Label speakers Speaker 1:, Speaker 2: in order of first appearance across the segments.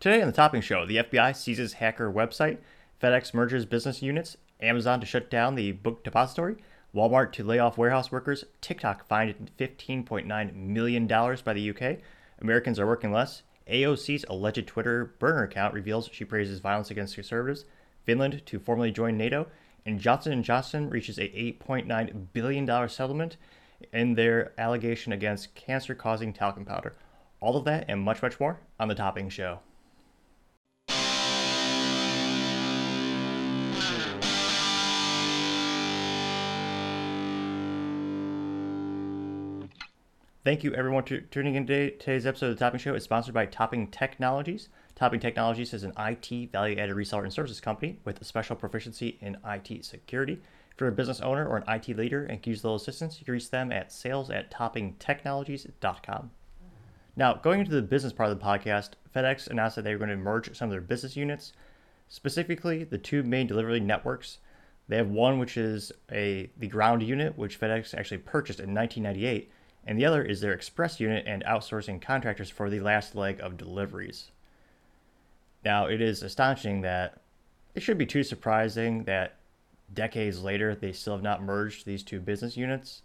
Speaker 1: Today on the Topping Show, the FBI seizes hacker website, FedEx merges business units, Amazon to shut down the book depository, Walmart to lay off warehouse workers, TikTok fined $15.9 million by the UK, Americans are working less, AOC's alleged Twitter burner account reveals she praises violence against conservatives, Finland to formally join NATO, and Johnson & Johnson reaches a $8.9 billion settlement in their allegation against cancer-causing talcum powder. All of that and much, much more on The Topping Show. Thank you, everyone, for tuning in today. Today's episode of the Topping Show is sponsored by Topping Technologies. Topping Technologies is an IT value added reseller and services company with a special proficiency in IT security. If you're a business owner or an IT leader and can use a little assistance, you can reach them at sales at toppingtechnologies.com. Now, going into the business part of the podcast, FedEx announced that they were going to merge some of their business units, specifically the two main delivery networks. They have one which is a the ground unit, which FedEx actually purchased in 1998 and the other is their express unit and outsourcing contractors for the last leg of deliveries. Now, it is astonishing that it should be too surprising that decades later they still have not merged these two business units,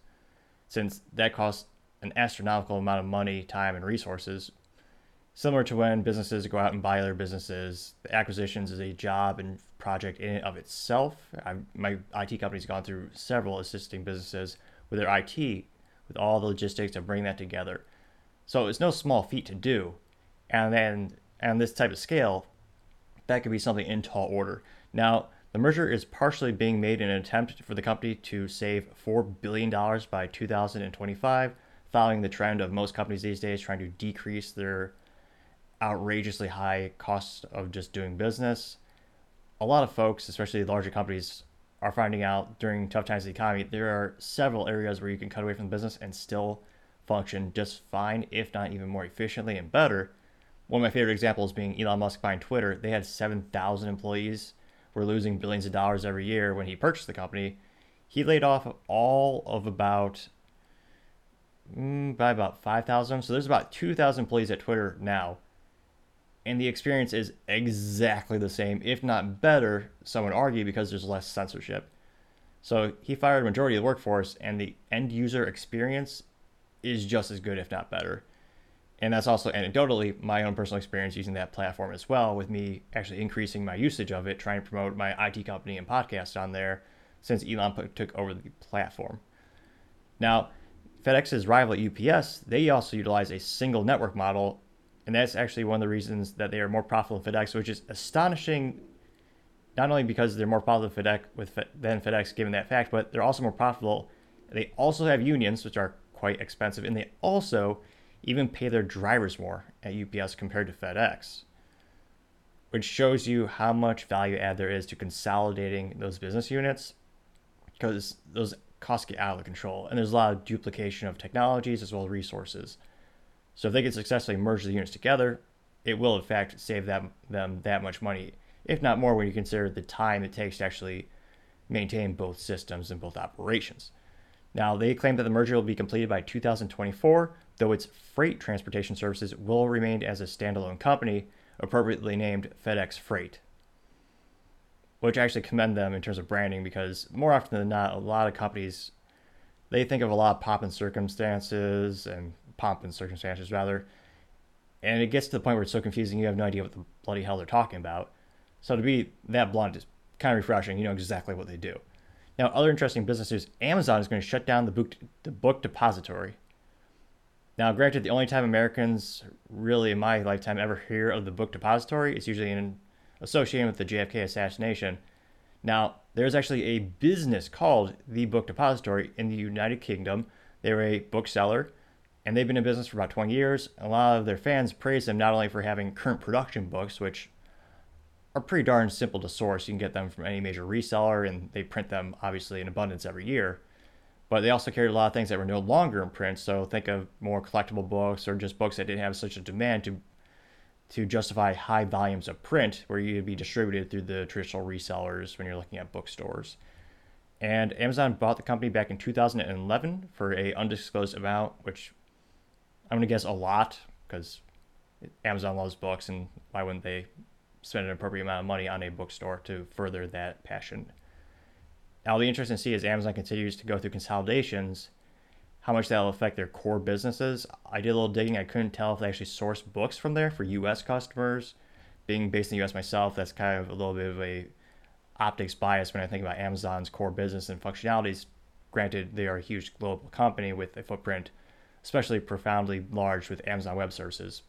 Speaker 1: since that costs an astronomical amount of money, time, and resources. Similar to when businesses go out and buy other businesses, the acquisitions is a job and project in and of itself. I, my IT company's gone through several assisting businesses with their IT with all the logistics to bring that together. So it's no small feat to do. And then on this type of scale, that could be something in tall order. Now, the merger is partially being made in an attempt for the company to save $4 billion by 2025, following the trend of most companies these days trying to decrease their outrageously high cost of just doing business. A lot of folks, especially larger companies, are finding out during tough times in the economy, there are several areas where you can cut away from the business and still function just fine, if not even more efficiently and better. One of my favorite examples being Elon Musk buying Twitter. They had 7,000 employees, were losing billions of dollars every year when he purchased the company. He laid off all of about mm, by about 5,000. So there's about 2,000 employees at Twitter now and the experience is exactly the same, if not better, some would argue, because there's less censorship. So he fired a majority of the workforce, and the end user experience is just as good, if not better. And that's also anecdotally my own personal experience using that platform as well, with me actually increasing my usage of it, trying to promote my IT company and podcast on there since Elon put, took over the platform. Now, FedEx's rival UPS, they also utilize a single network model and that's actually one of the reasons that they are more profitable than FedEx, which is astonishing. Not only because they're more profitable FedEx with than FedEx, given that fact, but they're also more profitable. They also have unions, which are quite expensive, and they also even pay their drivers more at UPS compared to FedEx, which shows you how much value add there is to consolidating those business units, because those costs get out of control, and there's a lot of duplication of technologies as well as resources. So if they can successfully merge the units together, it will in fact save them, them that much money, if not more when you consider the time it takes to actually maintain both systems and both operations. Now, they claim that the merger will be completed by 2024, though its freight transportation services will remain as a standalone company, appropriately named FedEx Freight. Which I actually commend them in terms of branding because more often than not, a lot of companies they think of a lot of pop and circumstances and pomp and circumstances rather. And it gets to the point where it's so confusing you have no idea what the bloody hell they're talking about. So to be that blunt is kind of refreshing. You know exactly what they do. Now, other interesting business news: Amazon is going to shut down the book the book depository. Now, granted, the only time Americans really in my lifetime ever hear of the book depository is usually in associated with the JFK assassination. Now, there's actually a business called the Book Depository in the United Kingdom. They're a bookseller and they've been in business for about 20 years. A lot of their fans praise them not only for having current production books, which are pretty darn simple to source. You can get them from any major reseller, and they print them obviously in abundance every year. But they also carried a lot of things that were no longer in print. So think of more collectible books or just books that didn't have such a demand to to justify high volumes of print, where you'd be distributed through the traditional resellers when you're looking at bookstores. And Amazon bought the company back in 2011 for a undisclosed amount, which I'm gonna guess a lot because Amazon loves books, and why wouldn't they spend an appropriate amount of money on a bookstore to further that passion? Now, be interesting to see as Amazon continues to go through consolidations, how much that'll affect their core businesses. I did a little digging. I couldn't tell if they actually source books from there for U.S. customers. Being based in the U.S. myself, that's kind of a little bit of a optics bias when I think about Amazon's core business and functionalities. Granted, they are a huge global company with a footprint, especially profoundly large with Amazon Web Services.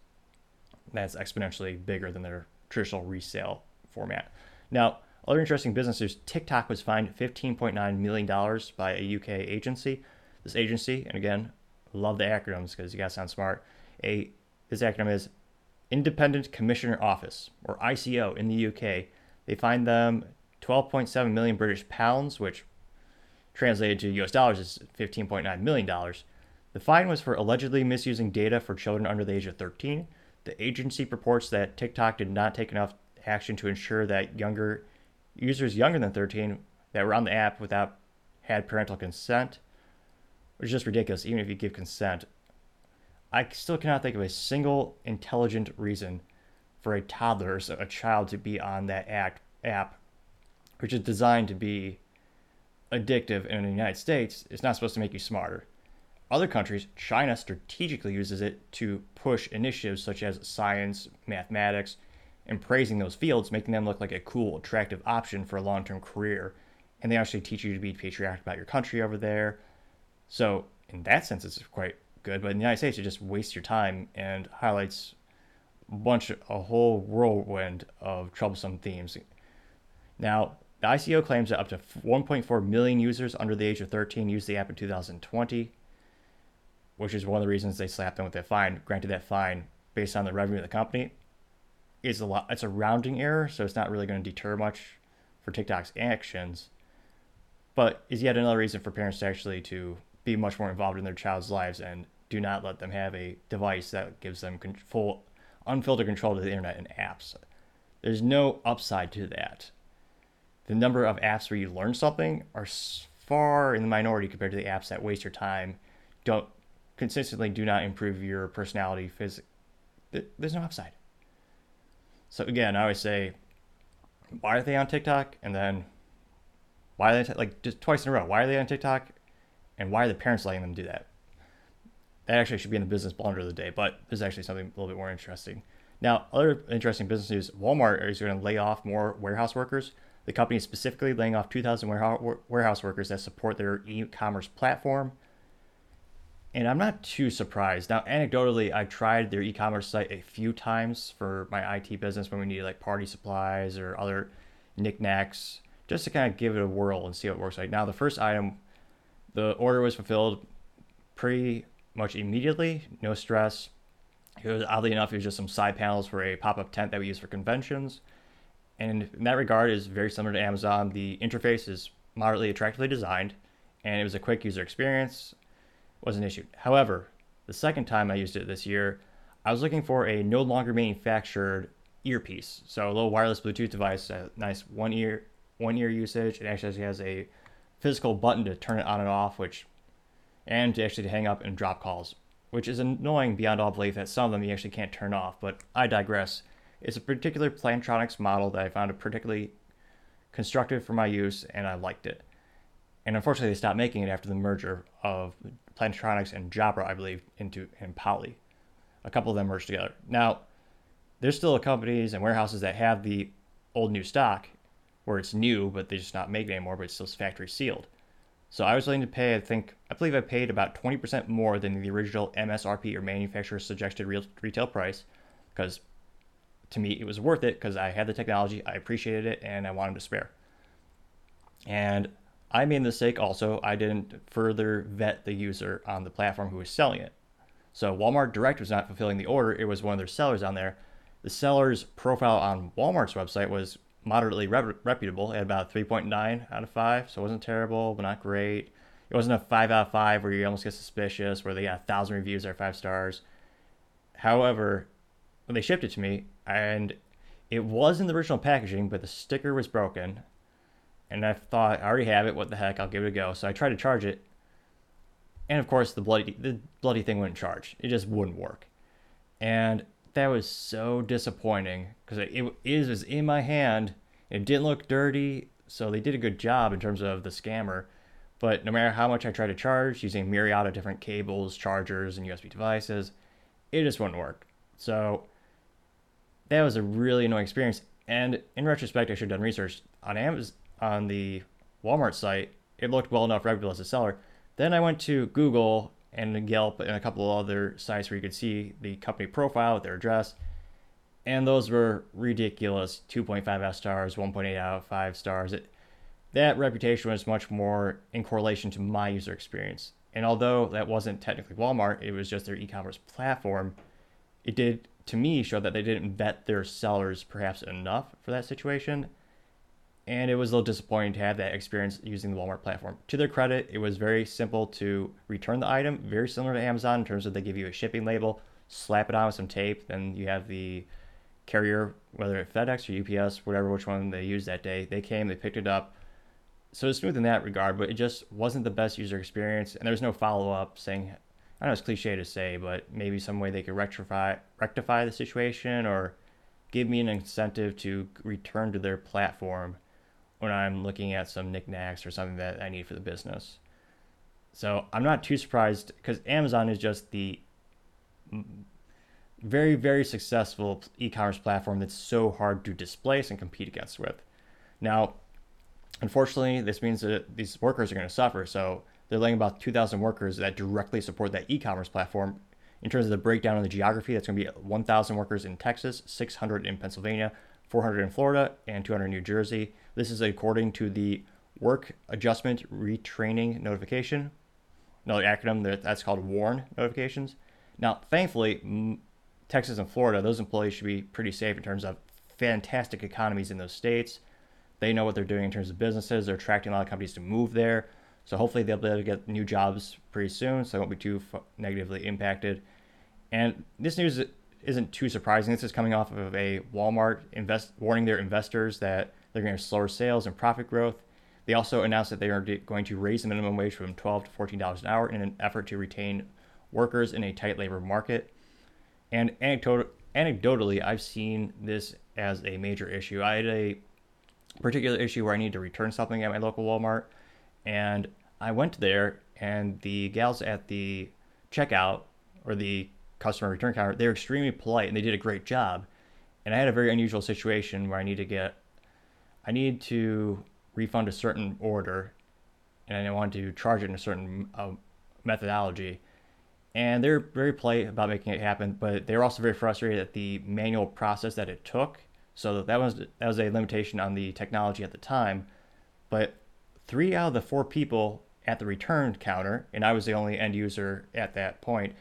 Speaker 1: That's exponentially bigger than their traditional resale format. Now, other interesting businesses, TikTok was fined $15.9 million by a UK agency. This agency, and again, love the acronyms because you guys sound smart. A this acronym is Independent Commissioner Office, or ICO in the UK. They fined them 12.7 million British pounds, which translated to US dollars is 15.9 million dollars. The fine was for allegedly misusing data for children under the age of 13. The agency purports that TikTok did not take enough action to ensure that younger users younger than 13 that were on the app without had parental consent, which is just ridiculous. Even if you give consent, I still cannot think of a single intelligent reason for a toddler, so a child, to be on that act, app, which is designed to be addictive. in the United States, it's not supposed to make you smarter. Other countries, China strategically uses it to push initiatives such as science, mathematics, and praising those fields, making them look like a cool, attractive option for a long term career. And they actually teach you to be patriotic about your country over there. So, in that sense, it's quite good. But in the United States, it just wastes your time and highlights a bunch, a whole whirlwind of troublesome themes. Now, the ICO claims that up to 1.4 million users under the age of 13 used the app in 2020, which is one of the reasons they slapped them with that fine. Granted, that fine, based on the revenue of the company, is a lot. It's a rounding error, so it's not really going to deter much for TikTok's actions, but is yet another reason for parents to actually to be much more involved in their child's lives and do not let them have a device that gives them full, unfiltered control to the internet and apps. There's no upside to that. The number of apps where you learn something are far in the minority compared to the apps that waste your time, don't consistently do not improve your personality. Phys- there's no upside. So again, I always say, why are they on TikTok? And then why are they t- like just twice in a row? Why are they on TikTok? And why are the parents letting them do that? That actually should be in the business blunder of the day, but this is actually something a little bit more interesting. Now, other interesting business news: Walmart is going to lay off more warehouse workers. The company is specifically laying off 2,000 warehouse workers that support their e-commerce platform and I'm not too surprised. Now, anecdotally, I tried their e-commerce site a few times for my IT business when we needed like party supplies or other knickknacks, just to kind of give it a whirl and see what works like. Now, the first item, the order was fulfilled pretty much immediately, no stress. It was oddly enough, it was just some side panels for a pop-up tent that we use for conventions. And in that regard, is very similar to Amazon. The interface is moderately attractively designed, and it was a quick user experience was an issue. However, the second time I used it this year, I was looking for a no longer manufactured earpiece. So a little wireless Bluetooth device, a nice one ear one ear usage. It actually has a physical button to turn it on and off, which and to actually hang up and drop calls, which is annoying beyond all belief that some of them you actually can't turn off. But I digress. It's a particular Plantronics model that I found particularly constructive for my use, and I liked it. And unfortunately, they stopped making it after the merger of Plantronics and Jabra, I believe, into and Poly. A couple of them merged together. Now, there's still companies and warehouses that have the old new stock where it's new, but they're just not making it anymore, but it's still factory sealed. So I was willing to pay, I think, I believe I paid about 20% more than the original MSRP or manufacturer's suggested real, retail price because to me it was worth it because I had the technology, I appreciated it, and I wanted to spare. And I made the mistake also, I didn't further vet the user on the platform who was selling it. So Walmart Direct was not fulfilling the order, it was one of their sellers on there. The seller's profile on Walmart's website was moderately rep- reputable. Had about 3.9 out of 5, so it wasn't terrible, but not great. It wasn't a 5 out of 5 where you almost get suspicious, where they got 1,000 reviews that are 5 stars. However, when they shipped it to me, and it was in the original packaging, but the sticker was broken, and I thought I already have it. What the heck? I'll give it a go. So I tried to charge it, and of course the bloody the bloody thing wouldn't charge. It just wouldn't work. And that was so disappointing because it, it was in my hand. It didn't look dirty, so they did a good job in terms of the scammer. But no matter how much I tried to charge using myriad of different cables, chargers, and USB devices, it just wouldn't work. So that was a really annoying experience. And in retrospect, I should have done research on Amazon on the Walmart site. It looked well enough reputable as a seller. Then I went to Google and Yelp and a couple of other sites where you could see the company profile with their address. And those were ridiculous 2.5 stars, 1.8 out of 5 stars. It, that reputation was much more in correlation to my user experience. And although that wasn't technically Walmart, it was just their e commerce platform, it did, to me, show that they didn't vet their sellers perhaps enough for that situation and it was a little disappointing to have that experience using the Walmart platform. To their credit, it was very simple to return the item, very similar to Amazon in terms of they give you a shipping label, slap it on with some tape, then you have the carrier, whether it's FedEx or UPS, whatever which one they used that day. They came, they picked it up. So it's smooth in that regard, but it just wasn't the best user experience, and there was no follow up saying, I know it's cliche to say, but maybe some way they could rectify rectify the situation or give me an incentive to return to their platform when I'm looking at some knickknacks or something that I need for the business. So I'm not too surprised because Amazon is just the very, very successful e commerce platform that's so hard to displace and compete against with. Now, unfortunately, this means that these workers are going to suffer. So they're laying about 2,000 workers that directly support that e commerce platform. In terms of the breakdown of the geography, that's going to be 1,000 workers in Texas, 600 in Pennsylvania, 400 in Florida, and 200 in New Jersey. This is according to the Work Adjustment Retraining Notification. Another acronym that that's called WARN notifications. Now, thankfully, Texas and Florida, those employees should be pretty safe in terms of fantastic economies in those states. They know what they're doing in terms of businesses. They're attracting a lot of companies to move there. So hopefully they'll be able to get new jobs pretty soon, so they won't be too negatively impacted. And this news isn't too surprising. This is coming off of a Walmart invest warning their investors that they're going to slower sales and profit growth. They also announced that they are going to raise the minimum wage from 12 to 14 dollars an hour in an effort to retain workers in a tight labor market. And anecdotally, I've seen this as a major issue. I had a particular issue where I needed to return something at my local Walmart, and I went there, and the gals at the checkout or the customer return counter, they were extremely polite and they did a great job. And I had a very unusual situation where I need to get, I need to refund a certain order, and I wanted to charge it in a certain uh, methodology. And they're very polite about making it happen, but they were also very frustrated at the manual process that it took. So that was that was a limitation on the technology at the time. But three out of the four people at the return counter, and I was the only end user at that point,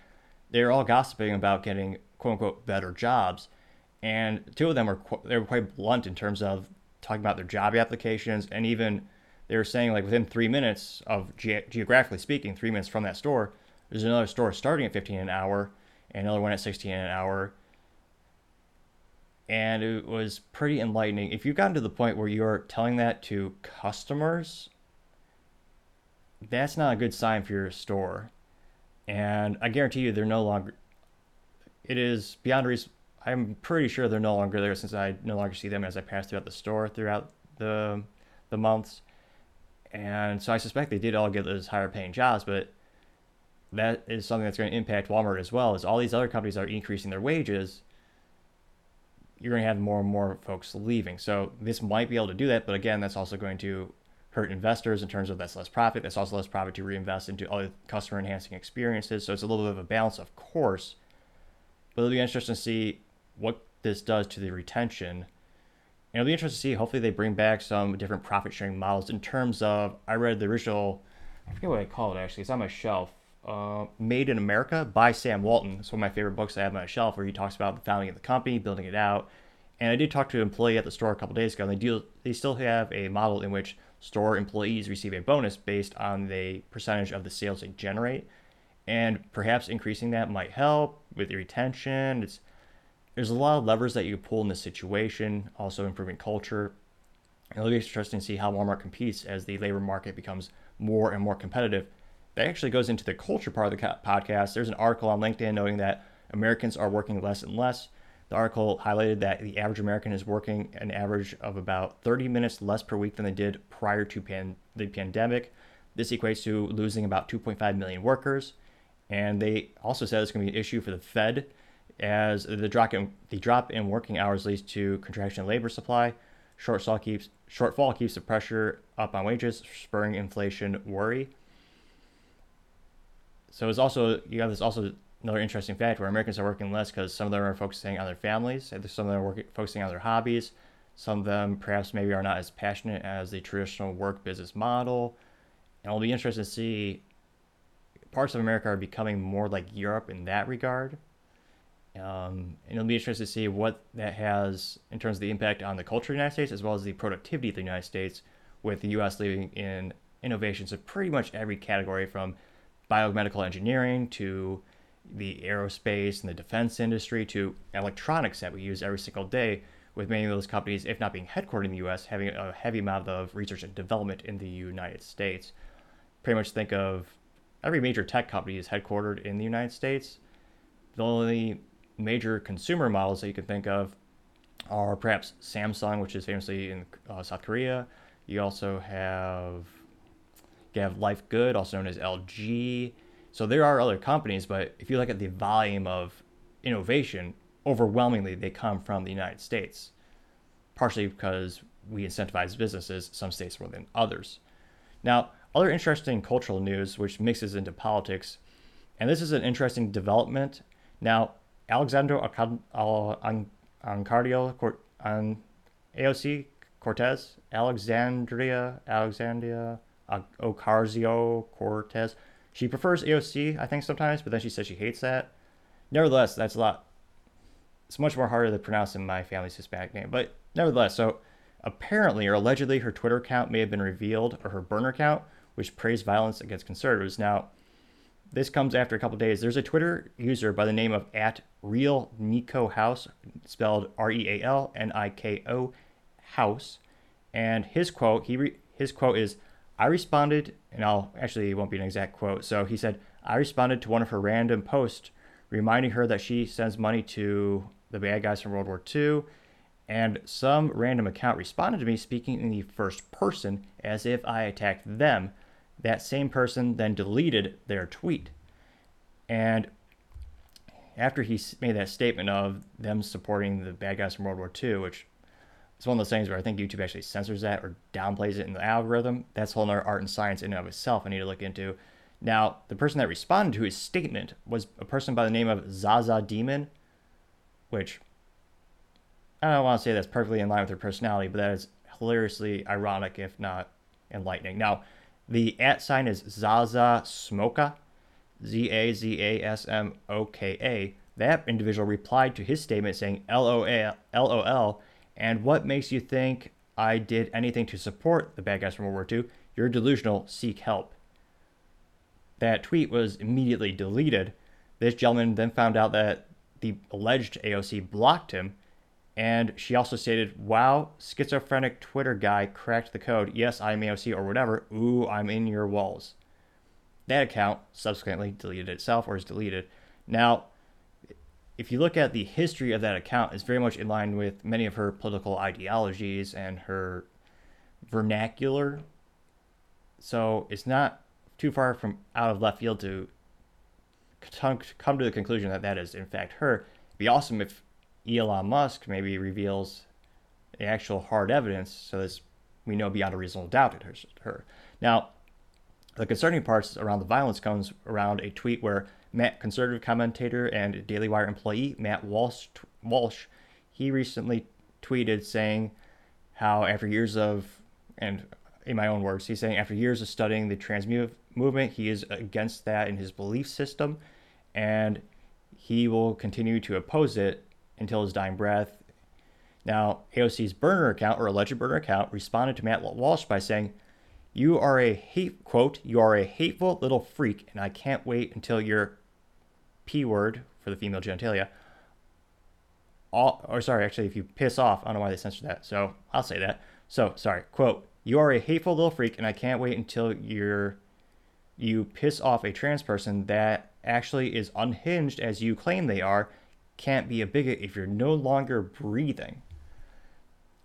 Speaker 1: they were all gossiping about getting quote unquote better jobs, and two of them were qu- they were quite blunt in terms of talking about their job applications, and even they were saying like within three minutes of ge- geographically speaking, three minutes from that store, there's another store starting at 15 an hour, and another one at 16 an hour. And it was pretty enlightening. If you've gotten to the point where you're telling that to customers, that's not a good sign for your store and I guarantee you they're no longer. It is beyond reason. I'm pretty sure they're no longer there since I no longer see them as I pass throughout the store throughout the the months, and so I suspect they did all get those higher paying jobs, but that is something that's going to impact Walmart as well. As all these other companies are increasing their wages, you're going to have more and more folks leaving. So this might be able to do that, but again, that's also going to hurt investors in terms of that's less profit. That's also less profit to reinvest into other customer enhancing experiences. So it's a little bit of a balance, of course. But it'll be interesting to see what this does to the retention. And it'll be interesting to see. Hopefully, they bring back some different profit sharing models in terms of. I read the original, I forget what I call it actually. It's on my shelf. Uh, Made in America by Sam Walton. It's one of my favorite books I have on my shelf where he talks about the founding of the company, building it out. And I did talk to an employee at the store a couple days ago, and they do they still have a model in which store employees receive a bonus based on the percentage of the sales they generate. And perhaps increasing that might help with your retention. It's there's a lot of levers that you pull in this situation, also improving culture. It'll be interesting to see how Walmart competes as the labor market becomes more and more competitive. That actually goes into the culture part of the podcast. There's an article on LinkedIn noting that Americans are working less and less. The article highlighted that the average American is working an average of about 30 minutes less per week than they did prior to pan- the pandemic. This equates to losing about 2.5 million workers. And they also said it's going to be an issue for the Fed as the drop in, the drop in working hours leads to contraction in labor supply. Shortfall keeps, shortfall keeps the pressure up on wages, spurring inflation worry. So it's also you have this also another interesting fact where Americans are working less because some of them are focusing on their families, some of them are working, focusing on their hobbies. Some of them perhaps maybe are not as passionate as the traditional work business model. And it'll be interesting to see parts of America are becoming more like Europe in that regard. Um, and it'll be interesting to see what that has in terms of the impact on the culture of the United States as well as the productivity of the United States, with the U.S. leading in innovations of pretty much every category from biomedical engineering to the aerospace and the defense industry to electronics that we use every single day, with many of those companies, if not being headquartered in the US, having a heavy amount of research and development in the United States. Pretty much think of every major tech company is headquartered in the United States. The only major consumer models that you can think of are perhaps Samsung, which is famously in uh, South Korea. You also have you have Life Good, also known as LG. So there are other companies, but if you look at the volume of innovation, overwhelmingly they come from the United States, partially because we incentivize businesses, some states more than others. Now, other interesting cultural news, which mixes into politics, and this is an interesting development. Now, Alexandro Ancardio AOC Cortez, Alexandria, Alexandria Ocasio Cortez. She prefers AOC, I think, sometimes, but then she says she hates that. Nevertheless, that's a lot. It's much more harder to pronounce than my family's Hispanic name, but nevertheless, so apparently or allegedly her Twitter account may have been revealed, or her burner account, which praised violence against conservatives. Now, this comes after a couple days. There's a Twitter user by the name of at Real Niko House, spelled R E A L N I K O House, and his quote he re- his quote is I responded, and I'll actually won't be an exact quote. So he said I responded to one of her random posts, reminding her that she sends money to the bad guys from World War II. And some random account responded to me speaking in the first person as if I attacked them that same person then deleted their tweet. And after he made that statement of them supporting the bad guys from World War II, which is one of those things where I think YouTube actually censors that or downplays it in the algorithm. That's a whole other art and science in and of itself I need to look into. Now, the person that responded to his statement was a person by the name of Zaza Demon, which I don't want to say that's perfectly in line with her personality, but that is hilariously ironic, if not enlightening. Now, the at sign is Zaza Smoka, Z A Z A S M O K A. That individual replied to his statement saying LOL, and what makes you think I did anything to support the bad guys from World War II? You're delusional, seek help. That tweet was immediately deleted. This gentleman then found out that the alleged AOC blocked him and she also stated, wow, schizophrenic Twitter guy cracked the code. Yes, I'm AOC or whatever. Ooh, I'm in your walls. That account subsequently deleted itself or is deleted. Now, if you look at the history of that account, it's very much in line with many of her political ideologies and her vernacular. So it's not too far from out of left field to come to the conclusion that that is in fact her. It'd be awesome if Elon Musk maybe reveals the actual hard evidence so that we know beyond a reasonable doubt it was her. Now, the concerning parts around the violence comes around a tweet where Matt, conservative commentator and Daily Wire employee Matt Walsh, Walsh, he recently tweeted saying how after years of, and in my own words, he's saying after years of studying the trans movement, he is against that in his belief system, and he will continue to oppose it until his dying breath. Now, AOC's burner account or alleged burner account responded to Matt Walsh by saying, "You are a hate quote. You are a hateful little freak, and I can't wait until your p word for the female genitalia. All, or sorry, actually, if you piss off, I don't know why they censored that. So I'll say that. So sorry. Quote: You are a hateful little freak, and I can't wait until you your you piss off a trans person that actually is unhinged as you claim they are can't be a bigot if you're no longer breathing.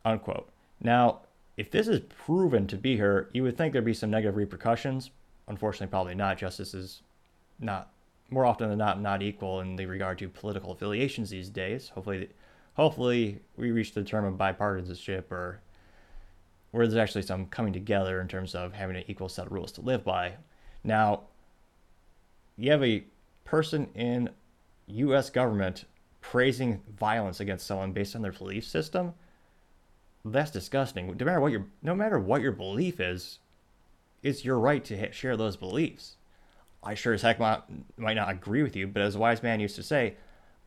Speaker 1: Unquote. Now, if this is proven to be her, you would think there'd be some negative repercussions. Unfortunately, probably not. Justice is not more often than not not equal in the regard to political affiliations these days. Hopefully, hopefully we reach the term of bipartisanship or where there's actually some coming together in terms of having an equal set of rules to live by. Now, you have a person in U.S. government praising violence against someone based on their belief system. That's disgusting. No matter what your no matter what your belief is, it's your right to share those beliefs. I sure as heck might, might not agree with you, but as a wise man used to say,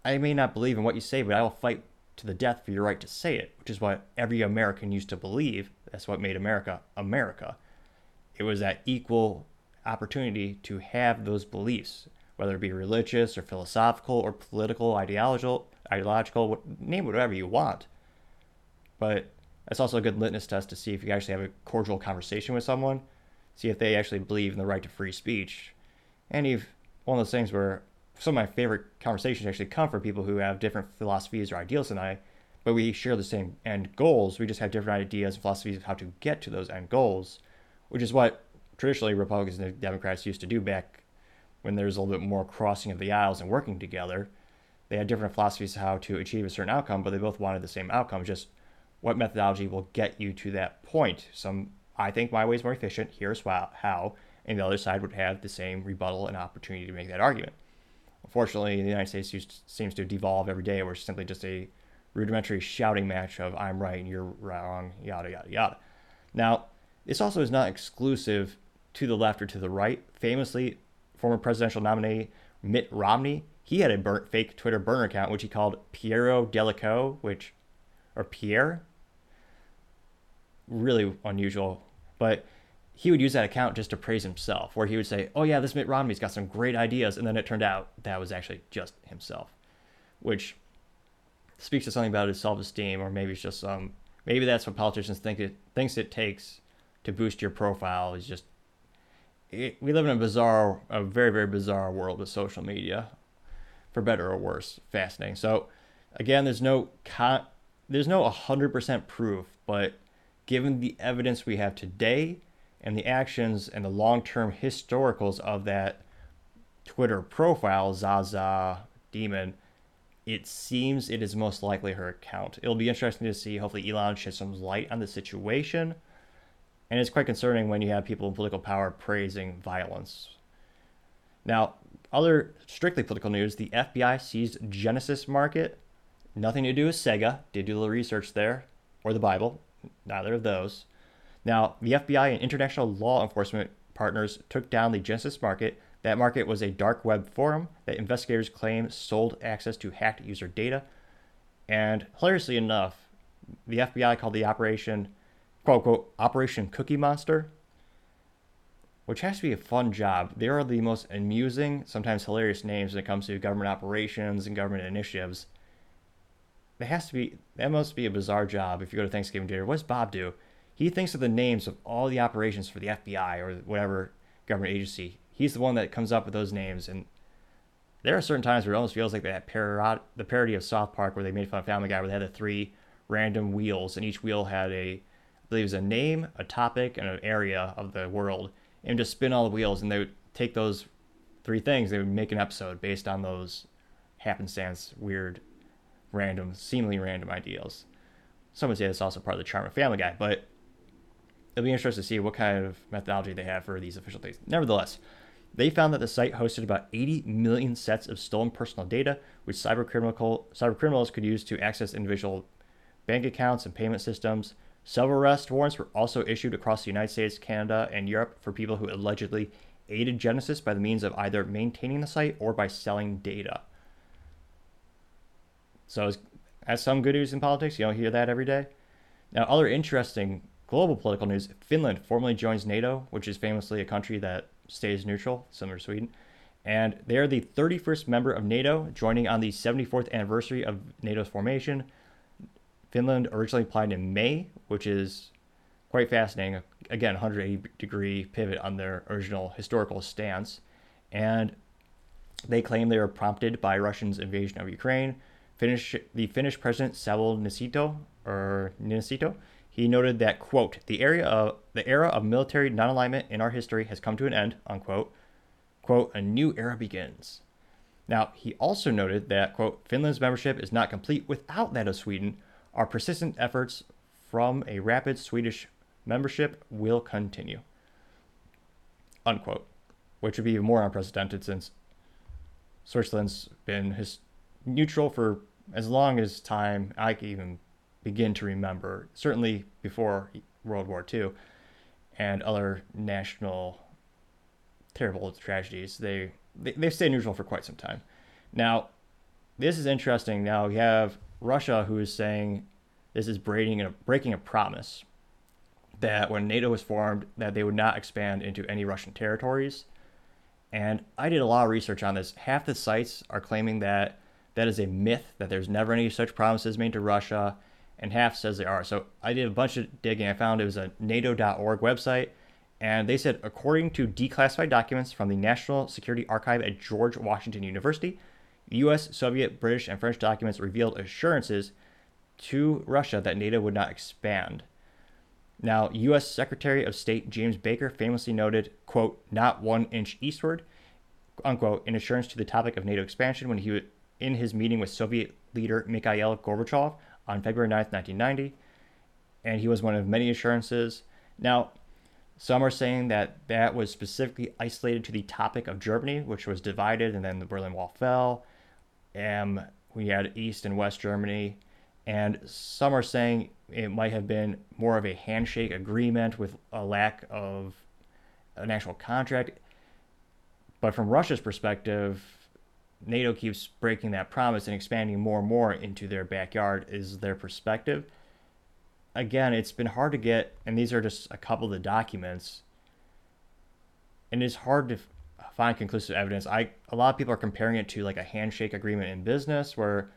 Speaker 1: I may not believe in what you say, but I will fight to the death for your right to say it, which is what every American used to believe. That's what made America America. It was that equal opportunity to have those beliefs, whether it be religious or philosophical or political, ideological, ideological, name whatever you want. But that's also a good litmus test to see if you actually have a cordial conversation with someone, see if they actually believe in the right to free speech. And one of those things where some of my favorite conversations actually come from people who have different philosophies or ideals than I, but we share the same end goals. We just have different ideas and philosophies of how to get to those end goals, which is what traditionally Republicans and Democrats used to do back when there was a little bit more crossing of the aisles and working together. They had different philosophies of how to achieve a certain outcome, but they both wanted the same outcome. Just what methodology will get you to that point. Some, I think my way is more efficient. Here's how. And the other side would have the same rebuttal and opportunity to make that argument. Unfortunately, the United States seems to devolve every day where it's simply just a rudimentary shouting match of I'm right and you're wrong, yada, yada, yada. Now, this also is not exclusive to the left or to the right. Famously, former presidential nominee Mitt Romney, he had a burnt, fake Twitter burner account, which he called Piero Delico, which, or Pierre. Really unusual. But he would use that account just to praise himself, where he would say, Oh, yeah, this Mitt Romney's got some great ideas. And then it turned out that was actually just himself, which speaks to something about his self esteem, or maybe it's just some, um, maybe that's what politicians think it thinks it takes to boost your profile is just it, we live in a bizarre, a very, very bizarre world with social media, for better or worse. Fascinating. So, again, there's no con- there's no 100% proof, but given the evidence we have today and the actions and the long-term historicals of that Twitter profile, Zaza Demon, it seems it is most likely her account. It'll be interesting to see. Hopefully, Elon sheds some light on the situation and it's quite concerning when you have people in political power praising violence. Now, other strictly political news the FBI seized Genesis Market. Nothing to do with Sega. Did do a little research there. Or the Bible. Neither of those. Now, the FBI and international law enforcement partners took down the Genesis Market. That market was a dark web forum that investigators claim sold access to hacked user data. And hilariously enough, the FBI called the operation quote unquote Operation Cookie Monster, which has to be a fun job. They are the most amusing, sometimes hilarious names when it comes to government operations and government initiatives. That has to be that must be a bizarre job if you go to Thanksgiving dinner. What does Bob do? He thinks of the names of all the operations for the FBI or whatever government agency. He's the one that comes up with those names and there are certain times where it almost feels like that parod- the parody of South Park where they made fun of Family Guy where they had the three random wheels and each wheel had a, I a leaves a name, a topic, and an area of the world, and just spin all the wheels. And they would take those three things, they would make an episode based on those happenstance, weird, random, seemingly random ideals. Some would say that's also part of the charm of Family Guy, but it'll be interesting to see what kind of methodology they have for these official things. Nevertheless, they found that the site hosted about 80 million sets of stolen personal data, which cyber, criminal, cyber criminals could use to access individual bank accounts and payment systems, Several arrest warrants were also issued across the United States, Canada, and Europe for people who allegedly aided Genesis by the means of either maintaining the site or by selling data. So, as some good news in politics, you don't hear that every day. Now, other interesting global political news Finland formally joins NATO, which is famously a country that stays neutral, similar to Sweden. And they are the 31st member of NATO, joining on the 74th anniversary of NATO's formation. Finland originally applied in May, which is quite fascinating. Again, 180 degree pivot on their original historical stance. And they claim they were prompted by Russia's invasion of Ukraine. Finnish, the Finnish president Sauli Niinistö, or Niinistö, he noted that quote the area of the era of military non-alignment in our history has come to an end unquote quote a new era begins. Now he also noted that quote finland's membership is not complete without that of sweden. Our persistent efforts from a rapid swedish membership will continue unquote which would be even more unprecedented since switzerland's been his neutral for as long as time i can even begin to remember, certainly before World War II and other national terrible tragedies. They, they, they stayed neutral for quite some time. Now, this is interesting. Now we have Russia who is saying this is breaking a, breaking a promise that when NATO was formed, that they would not expand into any Russian territories. And I did a lot of research on this. Half the sites are claiming that that is a myth, that there's never any such promises made to Russia, and half says they are. So I did a bunch of digging. I found it was a NATO.org website, and they said according to declassified documents from the National Security Archive at George Washington University, U.S., Soviet, British, and French documents revealed assurances to Russia that NATO would not expand. Now, U.S. Secretary of State James Baker famously noted, quote, not one inch eastward, unquote, in assurance to the topic of NATO expansion when he was in his meeting with Soviet leader Mikhail Gorbachev on February 9th, 1990, and he was one of many assurances. Now, some are saying that that was specifically isolated to the topic of Germany, which was divided, and then the Berlin Wall fell. And we had East and West Germany. And some are saying it might have been more of a handshake agreement with a lack of an actual contract. But from Russia's perspective, NATO keeps breaking that promise and expanding more and more into their backyard is their perspective. Again, it's been hard to get, and these are just a couple of the documents, and it's hard to find conclusive evidence. I a lot of people are comparing it to like a handshake agreement in business, where,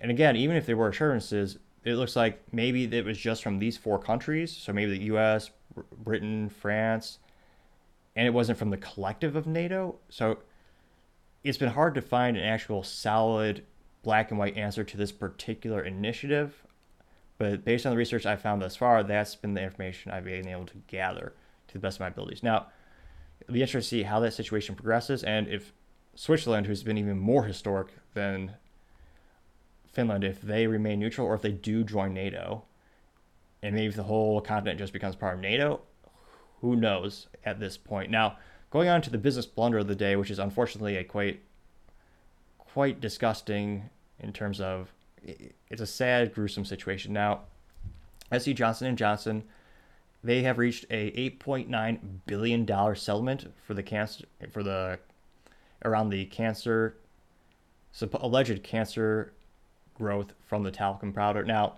Speaker 1: and again, even if there were assurances, it looks like maybe it was just from these four countries, so maybe the U.S., Britain, France, and it wasn't from the collective of NATO. So it's been hard to find an actual solid black and white answer to this particular initiative. But based on the research I've found thus far, that's been the information I've been able to gather to the best of my abilities. Now, it'll be interesting to see how that situation progresses and if Switzerland, who's been even more historic than Finland, if they remain neutral or if they do join NATO, and maybe if the whole continent just becomes part of NATO, who knows at this point. Now, Going on to the business blunder of the day, which is unfortunately a quite quite disgusting in terms of it's a sad, gruesome situation. Now, SC Johnson and Johnson, they have reached a 8.9 billion dollar settlement for the cancer for the around the cancer alleged cancer growth from the talcum powder. Now,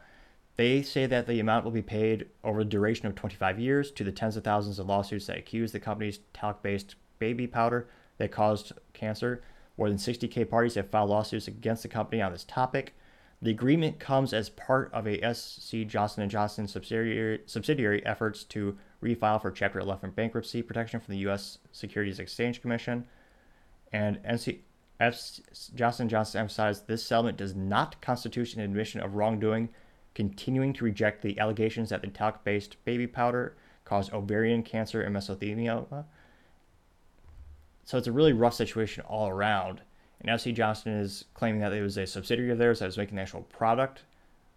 Speaker 1: they say that the amount will be paid over the duration of 25 years to the tens of thousands of lawsuits that accuse the company's talc based baby powder that caused cancer. More than 60K parties have filed lawsuits against the company on this topic. The agreement comes as part of a SC Johnson & Johnson subsidiary, subsidiary efforts to refile for Chapter 11 bankruptcy protection from the U.S. Securities Exchange Commission. And NC, F, Johnson & Johnson emphasized this settlement does not constitute an admission of wrongdoing continuing to reject the allegations that the talc based baby powder caused ovarian cancer and mesothelioma. So it's a really rough situation all around. And SC Johnson is claiming that it was a subsidiary of theirs that was making the actual product,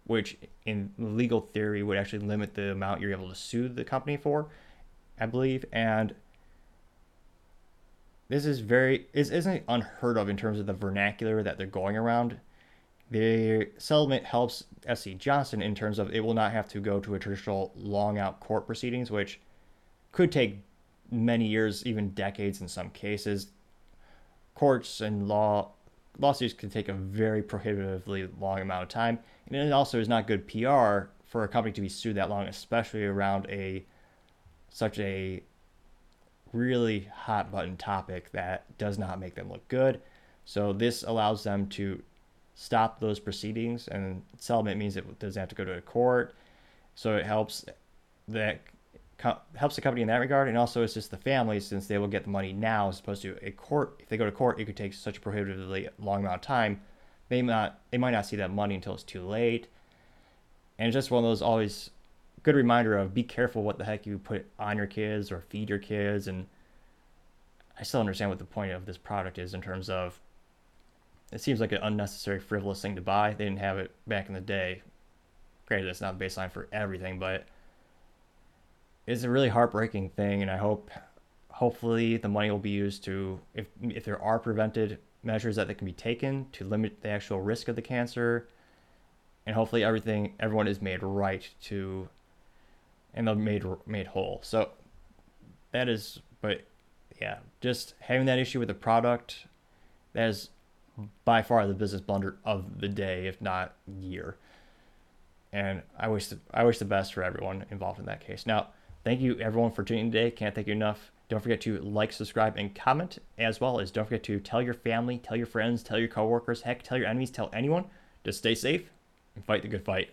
Speaker 1: which in legal theory would actually limit the amount you're able to sue the company for, I believe. And this is very is isn't unheard of in terms of the vernacular that they're going around the settlement helps SC Johnson in terms of it will not have to go to a traditional long out court proceedings, which could take many years, even decades in some cases. Courts and law lawsuits can take a very prohibitively long amount of time, and it also is not good PR for a company to be sued that long, especially around a such a really hot button topic that does not make them look good. So this allows them to stop those proceedings, and settlement means it doesn't have to go to a court. So it helps that helps the company in that regard, and also it's just the family since they will get the money now as opposed to a court. If they go to court, it could take such a prohibitively long amount of time. They might not, they might not see that money until it's too late, and it's just one of those always good reminder of be careful what the heck you put on your kids or feed your kids and I still understand what the point of this product is in terms of it seems like an unnecessary frivolous thing to buy. They didn't have it back in the day. Granted, it's not the baseline for everything, but it's a really heartbreaking thing, and I hope, hopefully, the money will be used to if if there are prevented measures that, that can be taken to limit the actual risk of the cancer, and hopefully everything everyone is made right to, and they're made made whole. So that is, but yeah, just having that issue with the product, that is by far the business blunder of the day, if not year. And I wish the, I wish the best for everyone involved in that case. Now, thank you everyone for tuning in today. Can't thank you enough. Don't forget to like, subscribe, and comment, as well as don't forget to tell your family, tell your friends, tell your coworkers, heck, tell your enemies, tell anyone. Just stay safe and fight the good fight.